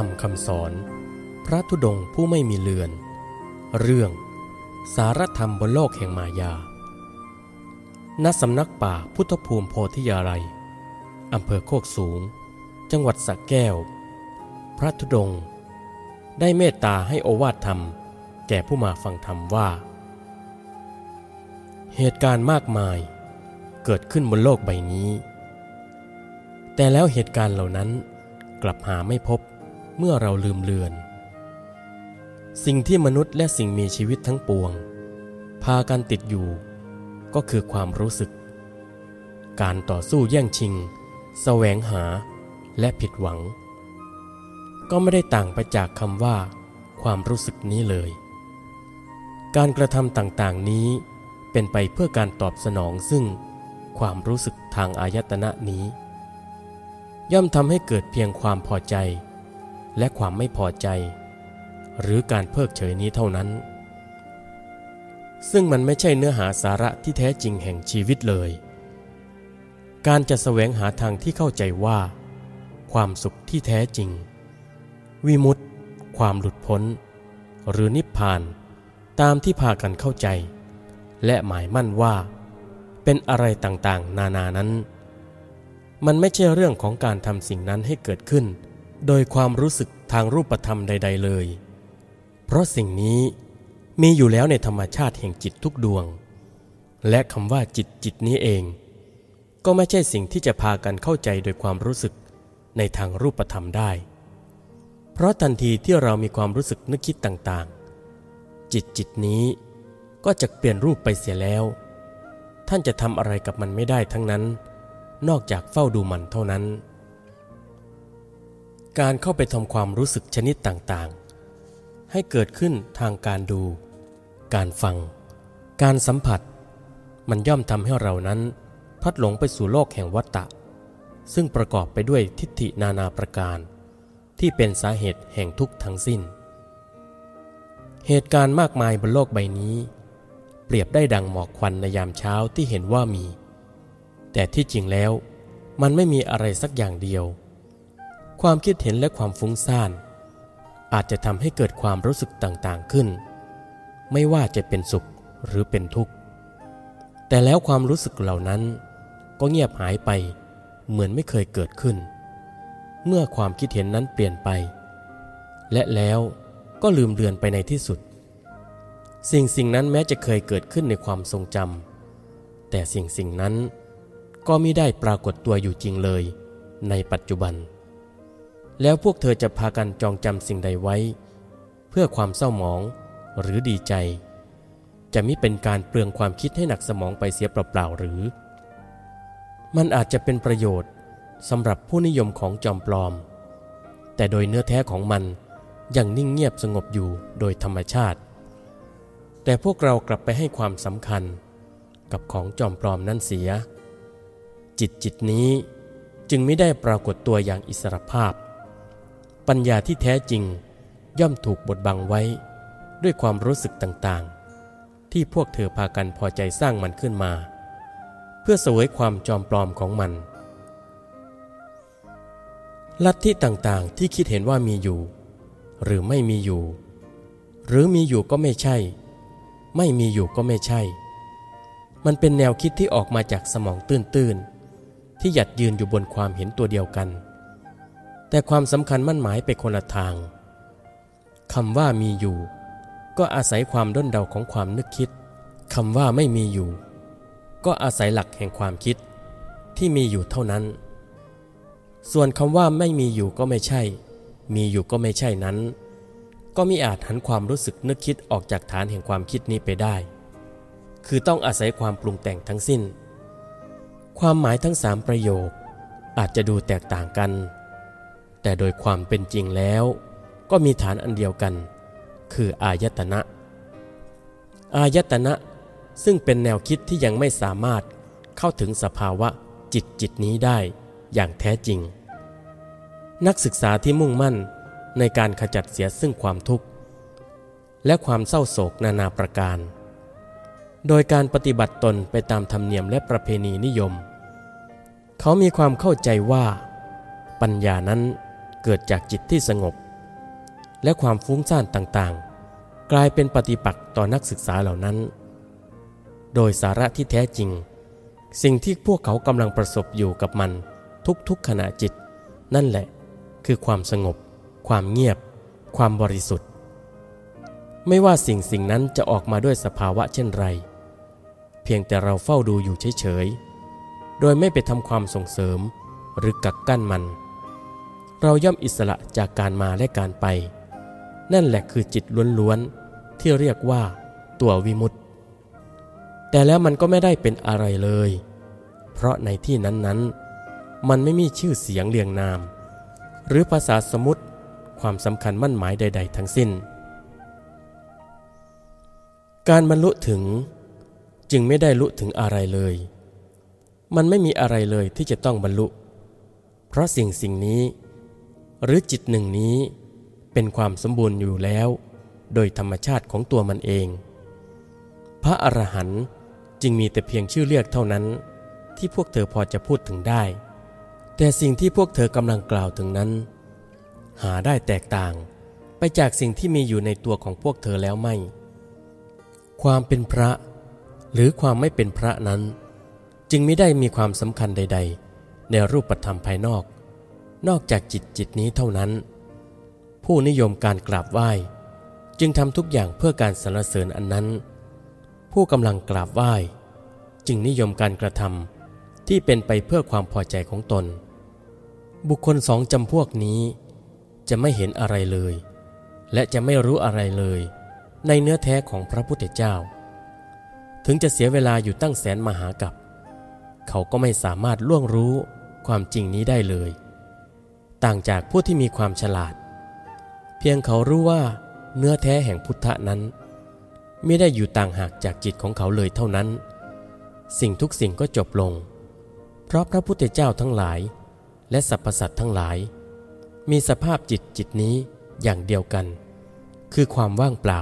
ทธรมคำสอน พระธุดงผู้ไม่มีเลือน เรื่องสารธรรมบนโลกแห่งมายา ณ สำนักป่าพุทธภูมิโพธิยาลัย อำเภอโคกสูง จังหวัดสระแก้ว พระธุดง ได้เมตตาให้โอวาทธรรม แก่ผู้มาฟังธรรมว่า เหตุการณ์มากมายเกิดขึ้นบนโลกใบนี้ แต่แล้วเหตุการณ์เหล่านั้นกลับหาไม่พบ เมื่อเราลืมเลือน สิ่งที่มนุษย์และสิ่งมีชีวิตทั้งปวง พากันติดอยู่ ก็คือความรู้สึก การต่อสู้แย่งชิงแสวงหาและผิดหวัง ก็ไม่ได้ต่างไปจากคำว่า ความรู้สึกนี้เลย การกระทำต่างๆนี้เป็นไปเพื่อการตอบสนองซึ่งความรู้สึกทางอายตนะนี้ ย่อมทำให้เกิดเพียงความพอใจ และความไม่พอใจ หรือการเพิกเฉยนี้เท่านั้น ซึ่งมันไม่ใช่เนื้อหาสาระที่แท้จริงแห่งชีวิตเลย การจะแสวงหาทางที่เข้าใจว่า ความสุขที่แท้จริง วิมุตติ ความหลุดพ้น หรือนิพพานตามที่พากันเข้าใจ และหมายมั่นว่า เป็นอะไรต่างๆ นานานั้น มันไม่ใช่เรื่องของการทำสิ่งนั้นให้เกิดขึ้น โดยความรู้สึกทางรูปธรรมใด ๆ เลย เพราะสิ่งนี้มีอยู่แล้วในธรรมชาติแห่งจิตทุกดวง และคำว่าจิตจิตนี้เอง ก็ไม่ใช่สิ่งที่จะพากันเข้าใจโดยความรู้สึกในทางรูปธรรมได้ เพราะทันทีที่เรามีความรู้สึกนึกคิดต่างๆ จิตจิตนี้ก็จะเปลี่ยนรูปไปเสียแล้ว ท่านจะทำอะไรกับมันไม่ได้ทั้งนั้น นอกจากเฝ้าดูมันเท่านั้น การเข้าไปทำความรู้สึกชนิดต่างๆ ให้เกิดขึ้นทางการดู การฟัง การสัมผัส มันย่อมทำให้เรานั้น พัดหลงไปสู่โลกแห่งวัฏฏะซึ่งประกอบไปด้วยทิฏฐินานาประการ ที่เป็นสาเหตุแห่งทุกข์ทั้งสิ้น เหตุการณ์มากมายบนโลกใบนี้ เปรียบได้ดังหมอกควันในยามเช้าที่เห็นว่ามี แต่ที่จริงแล้วมันไม่มีอะไรสักอย่างเดียว ความคิดเห็นและความฟุ้งซ่าน อาจจะทำให้เกิดความรู้สึกต่างๆขึ้น ไม่ว่าจะเป็นสุขหรือเป็นทุกข์ แต่แล้วความรู้สึกเหล่านั้น ก็เงียบหายไปเหมือนไม่เคยเกิดขึ้น เมื่อความคิดเห็นนั้นเปลี่ยนไป และแล้วก็ลืมเลือนไปในที่สุด สิ่งสิ่งนั้นแม้จะเคยเกิดขึ้นในความทรงจำแต่สิ่งสิ่งนั้นก็ไม่ได้ปรากฏตัวอยู่จริงเลยในปัจจุบัน แล้วพวกเธอจะพากันจองจำสิ่งใดไว้ เพื่อความเศร้าหมองหรือดีใจ จะมิเป็นการเปลืองความคิดให้หนักสมองไปเสียเปล่าๆหรือ มันอาจจะเป็นประโยชน์สำหรับผู้นิยมของจอมปลอม แต่โดยเนื้อแท้ของมันยังนิ่งเงียบสงบอยู่โดยธรรมชาติ แต่พวกเรากลับไปให้ความสำคัญกับของจอมปลอมนั่นเสีย จิตจิตนี้จึงไม่ได้ปรากฏตัวอย่างอิสรภาพ ปัญญาที่แท้จริงย่อมถูกบดบังไว้ ด้วยความรู้สึกต่างๆ ที่พวกเธอพากันพอใจสร้างมันขึ้นมา เพื่อสวยความจอมปลอมของมัน ลัทธิต่างๆที่คิดเห็นว่ามีอยู่ หรือไม่มีอยู่ หรือมีอยู่ก็ไม่ใช่ ไม่มีอยู่ก็ไม่ใช่ มันเป็นแนวคิดที่ออกมาจากสมองตื้นๆ ที่หยัดยืนอยู่บนความเห็นตัวเดียวกัน แต่ความสำคัญมั่นหมายไปคนละทางคำว่ามีอยู่ ก็อาศัยความด้นเดาของความนึกคิดคำว่าไม่มีอยู่ ก็อาศัยหลักแห่งความคิดที่มีอยู่เท่านั้น ส่วนคำว่าไม่มีอยู่ก็ไม่ใช่ มีอยู่ก็ไม่ใช่นั้น ก็มิอาจหันความรู้สึกนึกคิดออกจากฐานแห่งความคิดนี้ไปได้ คือต้องอาศัยความปรุงแต่งทั้งสิ้น ความหมายทั้งสามประโยค อาจจะดูแตกต่างกัน แต่โดยความเป็นจริงแล้ว ก็มีฐานอันเดียวกัน คืออายตนะ อายตนะซึ่งเป็นแนวคิดที่ยังไม่สามารถเข้าถึงสภาวะจิตจิตนี้ได้อย่างแท้จริง นักศึกษาที่มุ่งมั่นในการขจัดเสียซึ่งความทุกข์ และความเศร้าโศกนานาประการ โดยการปฏิบัติตนไปตามธรรมเนียมและประเพณีนิยม เขามีความเข้าใจว่า ปัญญานั้น เกิดจากจิตที่สงบ และความฟุ้งซ่านต่างๆ กลายเป็นปฏิปักษ์ต่อนักศึกษาเหล่านั้น โดยสาระที่แท้จริง สิ่งที่พวกเขากำลังประสบอยู่กับมัน ทุกๆขณะจิต นั่นแหละคือความสงบ ความเงียบ ความบริสุทธิ์ ไม่ว่าสิ่งสิ่งนั้นจะออกมาด้วยสภาวะเช่นไร เพียงแต่เราเฝ้าดูอยู่เฉยๆโดยไม่ไปทำความส่งเสริมหรือกักกั้นมัน เราย่อมอิสระจากการมาและการไป นั่นแหละคือจิตล้วนๆ ที่เรียกว่า ตัววิมุตติแต่แล้วมันก็ไม่ได้เป็นอะไรเลย เพราะในที่นั้นๆ มันไม่มีชื่อเสียงเรียงนาม หรือภาษาสมุติความสำคัญมั่นหมายใด ๆ ทั้งสิ้น การบรรลุถึงจึงไม่ได้ลุถึงอะไรเลย มันไม่มีอะไรเลยที่จะต้องบรรลุ เพราะสิ่งสิ่งนี้ หรือจิตหนึ่งนี้เป็นความสมบูรณ์อยู่แล้ว โดยธรรมชาติของตัวมันเอง พระอรหันต์จึงมีแต่เพียงชื่อเรียกเท่านั้น ที่พวกเธอพอจะพูดถึงได้ แต่สิ่งที่พวกเธอกำลังกล่าวถึงนั้น หาได้แตกต่างไปจากสิ่งที่มีอยู่ในตัวของพวกเธอแล้วไม่ ความเป็นพระหรือความไม่เป็นพระนั้น จึงไม่ได้มีความสำคัญใด ๆ ในรูปธรรมภายนอก นอกจากจิตจิตนี้เท่านั้น ผู้นิยมการกราบไหว้ จึงทำทุกอย่างเพื่อการสรรเสริญอันนั้น ผู้กำลังกราบไหว้ จึงนิยมการกระทำที่เป็นไปเพื่อความพอใจของตน บุคคลสองจำพวกนี้จะไม่เห็นอะไรเลย และจะไม่รู้อะไรเลย ในเนื้อแท้ของพระพุทธเจ้า ถึงจะเสียเวลาอยู่ตั้งแสนมหากับ เขาก็ไม่สามารถล่วงรู้ความจริงนี้ได้เลย ต่างจากผู้ที่มีความฉลาด เพียงเขารู้ว่าเนื้อแท้แห่งพุทธะนั้น ไม่ได้อยู่ต่างหากจากจิตของเขาเลยเท่านั้น สิ่งทุกสิ่งก็จบลง เพราะพระพุทธเจ้าทั้งหลาย และสรรพสัตว์ทั้งหลาย มีสภาพจิตจิตนี้อย่างเดียวกัน คือความว่างเปล่า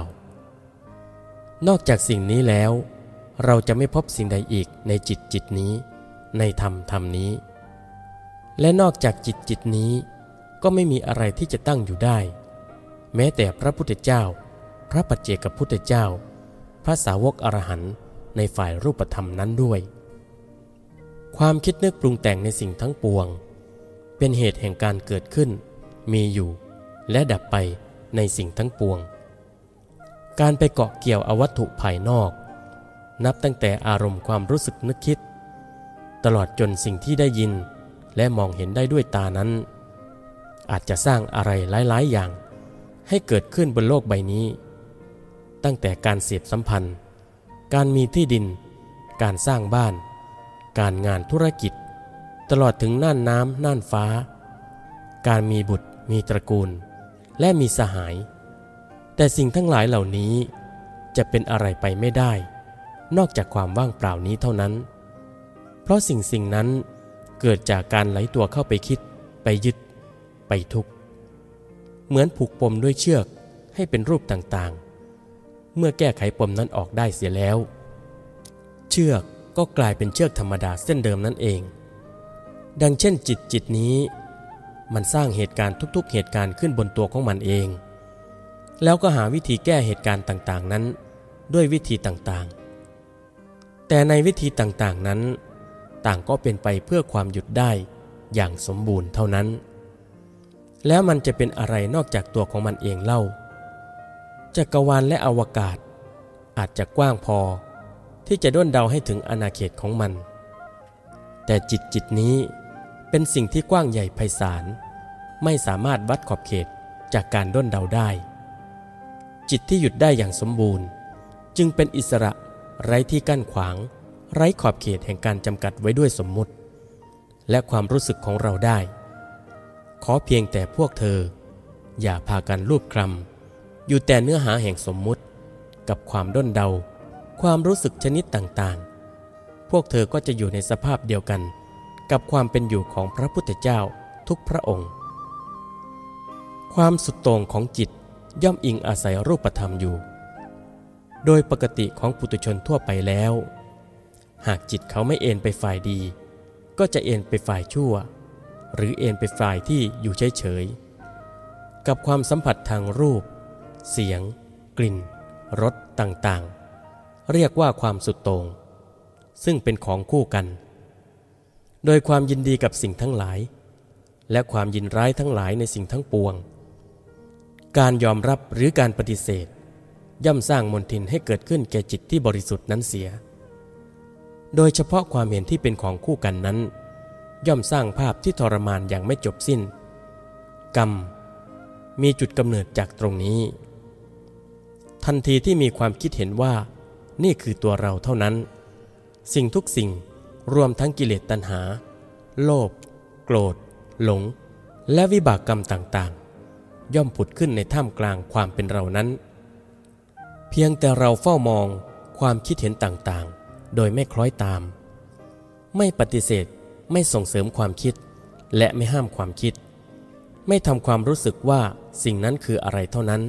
นอกจากสิ่งนี้แล้ว เราจะไม่พบสิ่งใดอีกในจิตจิตนี้ ในธรรมธรรมนี้ และนอกจากจิตจิตนี้ ก็ไม่มีอะไรที่จะตั้งอยู่ได้ แม้แต่พระพุทธเจ้า พระปัจเจกพุทธเจ้า พระสาวกอรหันต์ในฝ่ายรูปธรรมนั้นด้วย ความคิดนึกปรุงแต่งในสิ่งทั้งปวง เป็นเหตุแห่งการเกิดขึ้น มีอยู่ และดับไปในสิ่งทั้งปวง การไปเกาะเกี่ยวอวัตถุภายนอก นับตั้งแต่อารมณ์ความรู้สึกนึกคิด ตลอดจนสิ่งที่ได้ยิน และมองเห็นได้ด้วยตานั้น อาจจะสร้างอะไรหลาย ๆ อย่าง ให้เกิดขึ้นบนโลกใบนี้ ตั้งแต่การเสียบสัมพันธ์ การมีที่ดิน การสร้างบ้าน การงานธุรกิจ ตลอดถึงน่านน้ำน่านฟ้า การมีบุตร มีตระกูล และมีสหาย แต่สิ่งทั้งหลายเหล่านี้จะเป็นอะไรไปไม่ได้ นอกจากความว่างเปล่านี้เท่านั้น เพราะสิ่งสิ่งนั้น เกิดจากการไหลตัวเข้าไปคิด ไปยึด ไปทุกข์ เหมือนผูกปมด้วยเชือกให้เป็นรูปต่างๆ เมื่อแก้ไขปมนั้นออกได้เสียแล้ว เชือกก็กลายเป็นเชือกธรรมดาเส้นเดิมนั่นเอง ดังเช่นจิตจิตนี้ มันสร้างเหตุการณ์ทุกๆ เหตุการณ์ขึ้นบนตัวของมันเอง แล้วก็หาวิธีแก้เหตุการณ์ต่างๆนั้น ด้วยวิธีต่างๆ แต่ในวิธีต่างๆนั้น ต่างก็เป็นไปเพื่อความหยุดได้อย่างสมบูรณ์เท่านั้น แล้วมันจะเป็นอะไรนอกจากตัวของมันเองเล่า จักรวาลและอวกาศ อาจจะกว้างพอ ที่จะด้นเดาให้ถึงอาณาเขตของมัน แต่จิตจิตนี้เป็นสิ่งที่กว้างใหญ่ไพศาล ไม่สามารถวัดขอบเขตจากการด้นเดาได้ จิตที่หยุดได้อย่างสมบูรณ์ จึงเป็นอิสระไร้ที่กั้นขวาง ไร้ขอบเขตแห่งการจำกัดไว้ด้วยสมมุติ และความรู้สึกของเราได้ ขอเพียงแต่พวกเธอ อย่าพากันรูปคลำอยู่แต่เนื้อหาแห่งสมมุติ กับความด้นเดา ความรู้สึกชนิดต่างๆ พวกเธอก็จะอยู่ในสภาพเดียวกัน กับความเป็นอยู่ของพระพุทธเจ้าทุกพระองค์ ความสุดโต่งของจิตย่อมอิงอาศัยรูปธรรมอยู่ โดยปกติของปุถุชนทั่วไปแล้ว หากจิตเขาไม่เอ็นไปฝ่ายดี ก็จะเอ็นไปฝ่ายชั่ว หรือเอ็นไปฝ่ายที่อยู่เฉยๆกับความสัมผัสทางรูป เสียง กลิ่นรสต่างๆ เรียกว่าความสุดโตง่งซึ่งเป็นของคู่กัน โดยความยินดีกับสิ่งทั้งหลาย และความยินร้ายทั้งหลายในสิ่งทั้งปวง การยอมรับหรือการปฏิเสธ ย่อมสร้างมนทินให้เกิดขึ้นแก่จิตที่บริสุทธิ์นั้นเสีย โดยเฉพาะความเห็นที่เป็นของคู่กันนั้น ย่อมสร้างภาพที่ทรมานอย่างไม่จบสิ้น กรรม มีจุดกำเนิดจากตรงนี้ ทันทีที่มีความคิดเห็นว่า นี่คือตัวเราเท่านั้น สิ่งทุกสิ่งรวมทั้งกิเลสตัณหา โลภโกรธ หลง และวิบากกรรมต่างๆ ย่อมผุดขึ้นในท่ามกลางความเป็นเรานั้น เพียงแต่เราเฝ้ามองความคิดเห็นต่างๆ โดยไม่คล้อยตาม ไม่ปฏิเสธไม่ส่งเสริมความคิด และไม่ห้ามความคิด ไม่ทำความรู้สึกว่าสิ่งนั้นคืออะไรเท่านั้น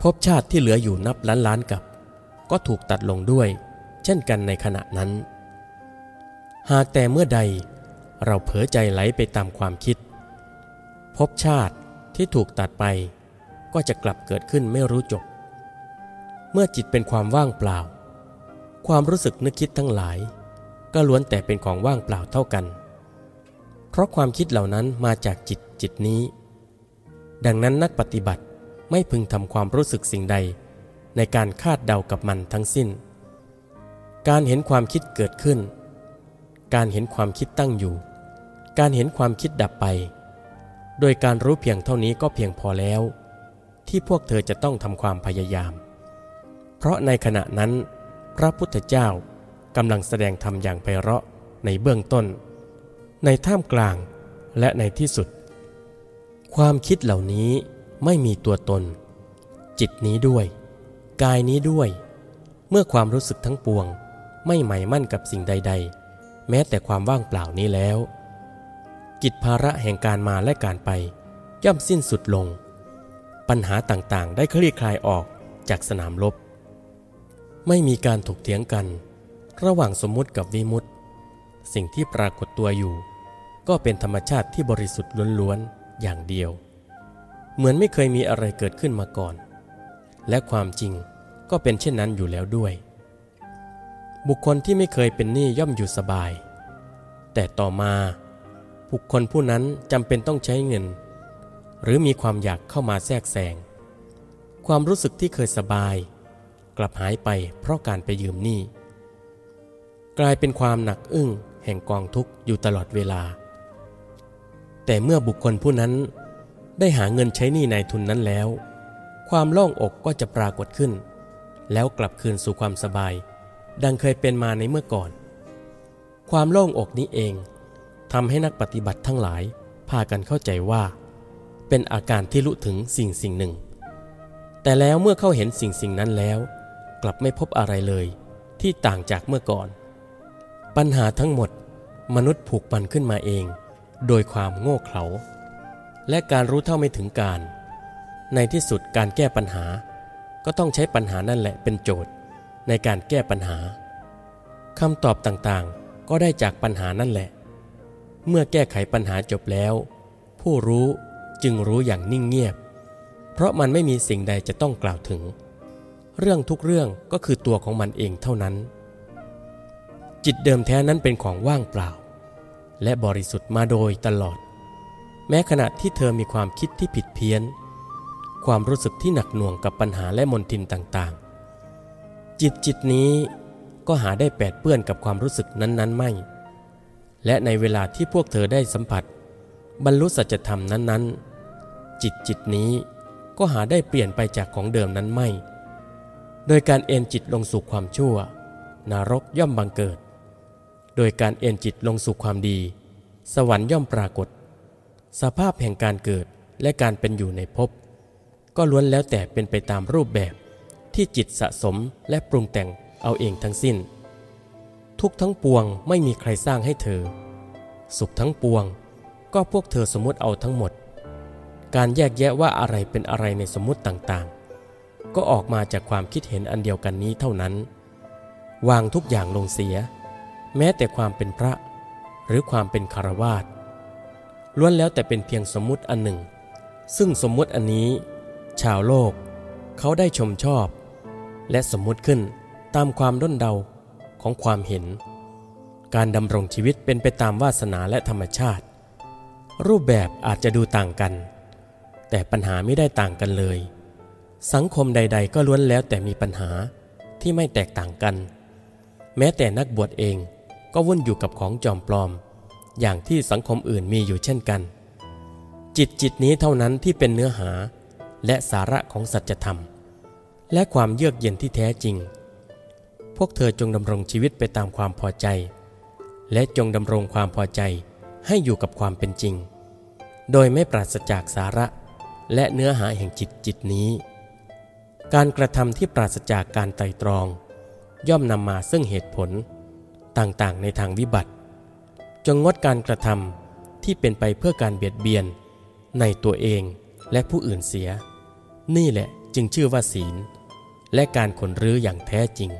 ภพชาติที่เหลืออยู่นับล้านล้านกับ ก็ถูกตัดลงด้วย เช่นกันในขณะนั้น หากแต่เมื่อใดเราเผลอใจไหลไปตามความคิดภพชาติที่ถูกตัดไป ก็จะกลับเกิดขึ้นไม่รู้จบ เมื่อจิตเป็นความว่างเปล่า ความรู้สึกนึกคิดทั้งหลาย ก็ล้วนแต่เป็นของว่างเปล่าเท่ากัน เพราะความคิดเหล่านั้นมาจากจิตจิตนี้ ดังนั้นนักปฏิบัติไม่พึงทำความรู้สึกสิ่งใด ในการคาดเดากับมันทั้งสิ้น การเห็นความคิดเกิดขึ้น การเห็นความคิดตั้งอยู่ การเห็นความคิดดับไป โดยการรู้เพียงเท่านี้ก็เพียงพอแล้ว ที่พวกเธอจะต้องทำความพยายาม เพราะในขณะนั้น พระพุทธเจ้ากำลังแสดงธรรมอย่างไพเราะในเบื้องต้น ในท่ามกลางและในที่สุด ความคิดเหล่านี้ไม่มีตัวตน จิตนี้ด้วย กายนี้ด้วย เมื่อความรู้สึกทั้งปวง ไม่หมายมั่นกับสิ่งใด ๆ แม้แต่ความว่างเปล่านี้แล้ว กิจภาระแห่งการมาและการไป ย่อมสิ้นสุดลง ปัญหาต่างๆ ได้คลี่คลายออกจากสนามรบ ไม่มีการถกเถียงกัน ระหว่างสมมุติกับวิมุตติ สิ่งที่ปรากฏตัวอยู่ ก็เป็นธรรมชาติที่บริสุทธิ์ล้วนๆอย่างเดียว เหมือนไม่เคยมีอะไรเกิดขึ้นมาก่อน และความจริงก็เป็นเช่นนั้นอยู่แล้วด้วย บุคคลที่ไม่เคยเป็นหนี้ย่อมอยู่สบาย แต่ต่อมาบุคคลผู้นั้นจำเป็นต้องใช้เงิน หรือมีความอยากเข้ามาแทรกแซงความรู้สึกที่เคยสบาย ลับหายไปเพราะการไปยืมหนี้ กลายเป็นความหนักอึ้งแห่งกองทุกข์อยู่ตลอดเวลา แต่เมื่อบุคคลผู้นั้นได้หาเงินใช้หนี้นายทุนนั้นแล้ว ความโล่งอกก็จะปรากฏขึ้น แล้วกลับคืนสู่ความสบาย ดังเคยเป็นมาในเมื่อก่อน ความโล่งอกนี้เองทำให้นักปฏิบัติทั้งหลายพากันเข้าใจว่า เป็นอาการที่รู้ถึงสิ่งสิ่งหนึ่ง แต่แล้วเมื่อเข้าเห็นสิ่งสิ่งนั้นแล้ว กลับไม่พบอะไรเลยที่ต่างจากเมื่อก่อน ปัญหาทั้งหมดมนุษย์ผูกปันขึ้นมาเอง โดยความโง่เขลาและการรู้เท่าไม่ถึงการ ในที่สุดการแก้ปัญหา ก็ต้องใช้ปัญหานั่นแหละเป็นโจทย์ ในการแก้ปัญหาคำตอบต่างๆ ก็ได้จากปัญหานั่นแหละ เมื่อแก้ไขปัญหาจบแล้ว ผู้รู้จึงรู้อย่างนิ่งเงียบ เพราะมันไม่มีสิ่งใดจะต้องกล่าวถึง เรื่องทุกเรื่องก็คือตัวของมันเองเท่านั้น จิตเดิมแท้นั้นเป็นของว่างเปล่า และบริสุทธิ์มาโดยตลอด แม้ขณะที่เธอมีความคิดที่ผิดเพี้ยน ความรู้สึกที่หนักหน่วงกับปัญหาและมนทินต่างๆ จิตจิตนี้ก็หาได้แปดเปื้อนกับความรู้สึกนั้นๆไม่ และในเวลาที่พวกเธอได้สัมผัส บรรลุสัจธรรมนั้นๆ จิตจิตนี้ก็หาได้เปลี่ยนไปจากของเดิมนั้นไม่ โดยการเอ็นจิตลงสู่ความชั่ว นรกย่อมบังเกิด โดยการเอ็นจิตลงสู่ความดี สวรรค์ย่อมปรากฏ สภาพแห่งการเกิดและการเป็นอยู่ในภพก็ล้วนแล้วแต่เป็นไปตามรูปแบบที่จิตสะสมและปรุงแต่งเอาเองทั้งสิ้น ทุกทั้งปวงไม่มีใครสร้างให้เธอ สุขทั้งปวงก็พวกเธอสมมติเอาทั้งหมด การแยกแยะว่าอะไรเป็นอะไรในสมมติต่าง ก็ออกมาจากความคิดเห็นอันเดียวกันนี้เท่านั้น วางทุกอย่างลงเสีย แม้แต่ความเป็นพระ หรือความเป็นคารวาสล้วนแล้วแต่เป็นเพียงสมมุติอันหนึ่ง ซึ่งสมมุติอันนี้ ชาวโลก เขาได้ชมชอบ และสมมุติขึ้นตามความด้นเดาของความเห็น การดำรงชีวิตเป็นไปตามวาสนาและธรรมชาติ รูปแบบอาจจะดูต่างกัน แต่ปัญหาไม่ได้ต่างกันเลย สังคมใด ๆ ก็ล้วนแล้วแต่มีปัญหาที่ไม่แตกต่างกัน แม้แต่นักบวชเองก็วุ่นอยู่กับของจอมปลอม อย่างที่สังคมอื่นมีอยู่เช่นกัน จิตจิตนี้เท่านั้นที่เป็นเนื้อหาและสาระของสัจธรรม และความเยือกเย็นที่แท้จริง พวกเธอจงดำรงชีวิตไปตามความพอใจ และจงดำรงความพอใจให้อยู่กับความเป็นจริง โดยไม่ปราศจากสาระและเนื้อหาแห่งจิตจิตนี้ การกระทำที่ปราศจากการไตรตรอง ย่อมนำมาซึ่งเหตุผลต่างๆ ในทางวิบัติ จงงดการกระทำที่เป็นไปเพื่อการเบียดเบียน ในตัวเองและผู้อื่นเสีย นี่แหละจึงชื่อว่าศีล และการขนรื้ออย่างแท้จริง